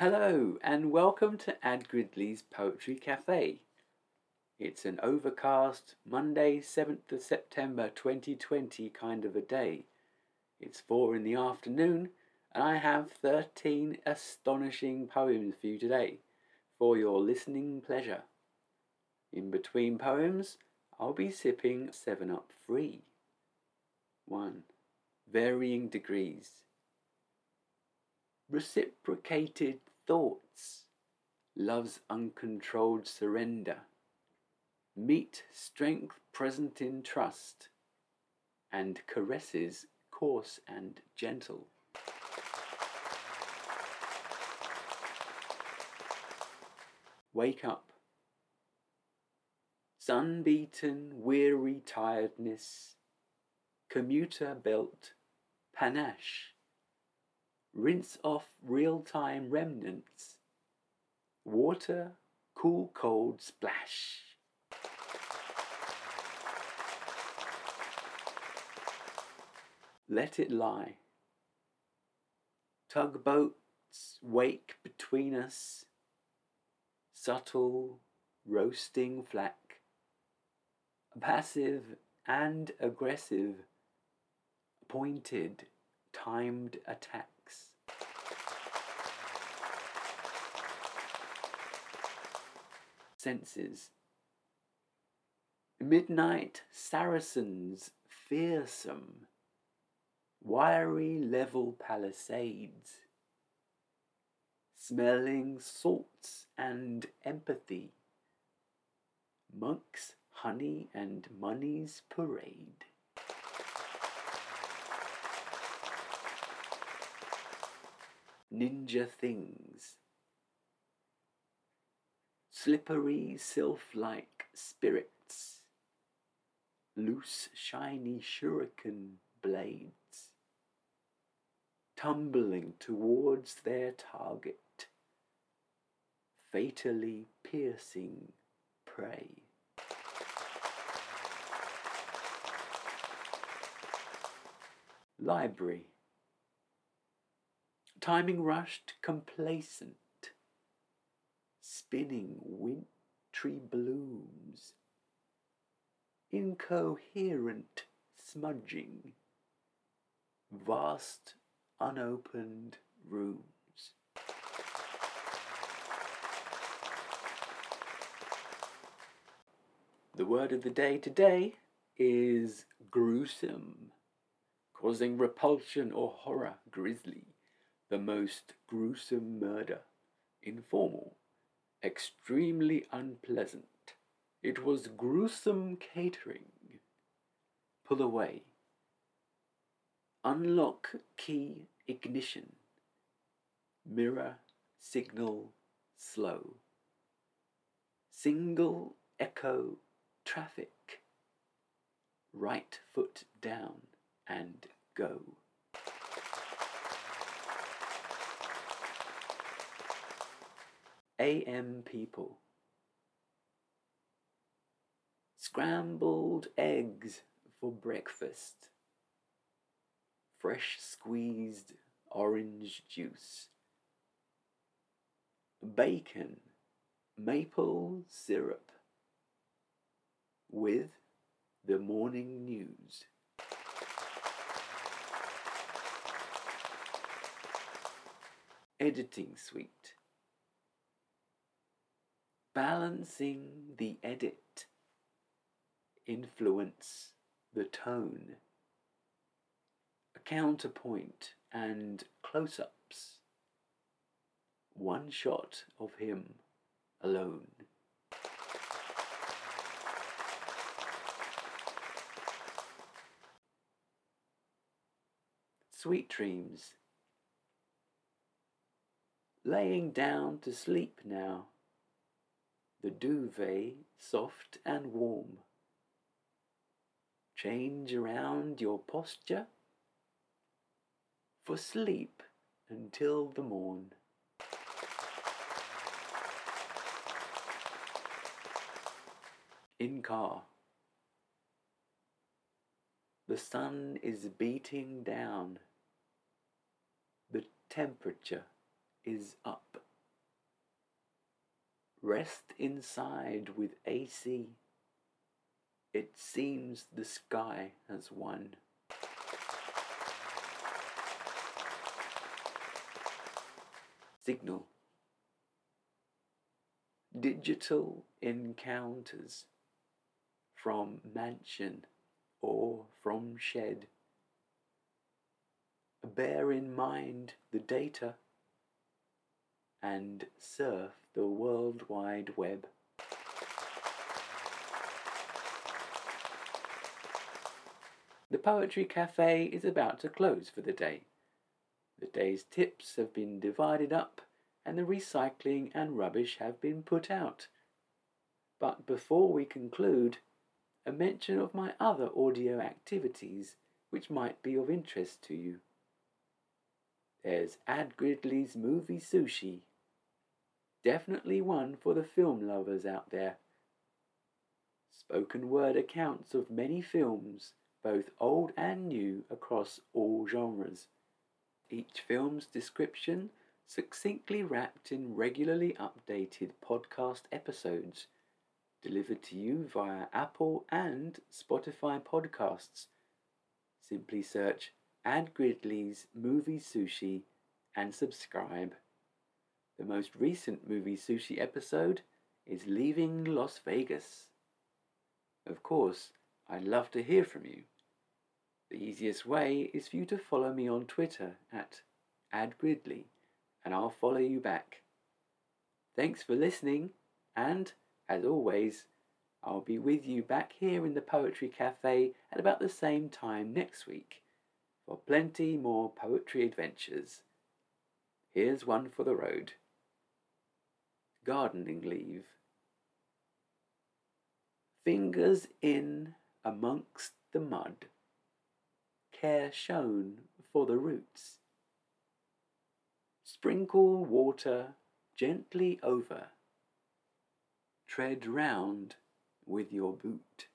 Hello, and welcome to Ad Gridley's Poetry Cafe. It's an overcast Monday, 7th of September 2020 kind of a day. It's four in the afternoon, and I have 13 astonishing poems for you today for your listening pleasure. In between poems, I'll be sipping 7 Up Free. 1. Varying Degrees reciprocated thoughts, love's uncontrolled surrender, meet strength present in trust, and caresses coarse and gentle. Wake up. Sun-beaten, weary tiredness, commuter belt, panache, rinse off real-time remnants. Water, cool cold splash. Let it lie. Tugboats wake between us, subtle, roasting flack, passive and aggressive, pointed, timed attack. Senses. Midnight Saracens fearsome, wiry level palisades, smelling salts and empathy, monks, honey and money's parade. Ninja things slippery sylph-like spirits, loose shiny shuriken blades, tumbling towards their target, fatally piercing prey. Library. Timing rushed, complacent spinning wintry blooms, incoherent smudging, vast unopened rooms. The word of the day today is gruesome, causing repulsion or horror, grisly, the most gruesome murder, informal, extremely unpleasant. It was gruesome catering. Pull away. Unlock key ignition. Mirror signal slow. Single echo traffic. Right foot down and go. AM people. Scrambled eggs for breakfast. Fresh squeezed orange juice. Bacon, maple syrup. With the morning news. Editing suite balancing the edit, influence the tone, a counterpoint and close ups, one shot of him alone. Sweet dreams. Laying down to sleep now the duvet soft and warm. Change around your posture for sleep until the morn. In car. The sun is beating down. The temperature is up. Rest inside with AC. It seems the sky has won. Signal. Digital encounters from mansion or from shed. Bear in mind the data and surf the World Wide Web. The Poetry Cafe is about to close for the day. The day's tips have been divided up and the recycling and rubbish have been put out. But before we conclude, a mention of my other audio activities which might be of interest to you. There's Ad Gridley's Movie Sushi. Definitely one for the film lovers out there. Spoken word accounts of many films, both old and new, across all genres. Each film's description succinctly wrapped in regularly updated podcast episodes delivered to you via Apple and Spotify podcasts. Simply search Ad Gridley's Movie Sushi and subscribe. The most recent Movie Sushi episode is Leaving Las Vegas. Of course, I'd love to hear from you. The easiest way is for you to follow me on Twitter at AdGridley, and I'll follow you back. Thanks for listening, and as always, I'll be with you back here in the Poetry Cafe at about the same time next week for plenty more poetry adventures. Here's one for the road Gardening Leave. Fingers in amongst the mud, care shown for the roots. Sprinkle water gently over tread round with your boot.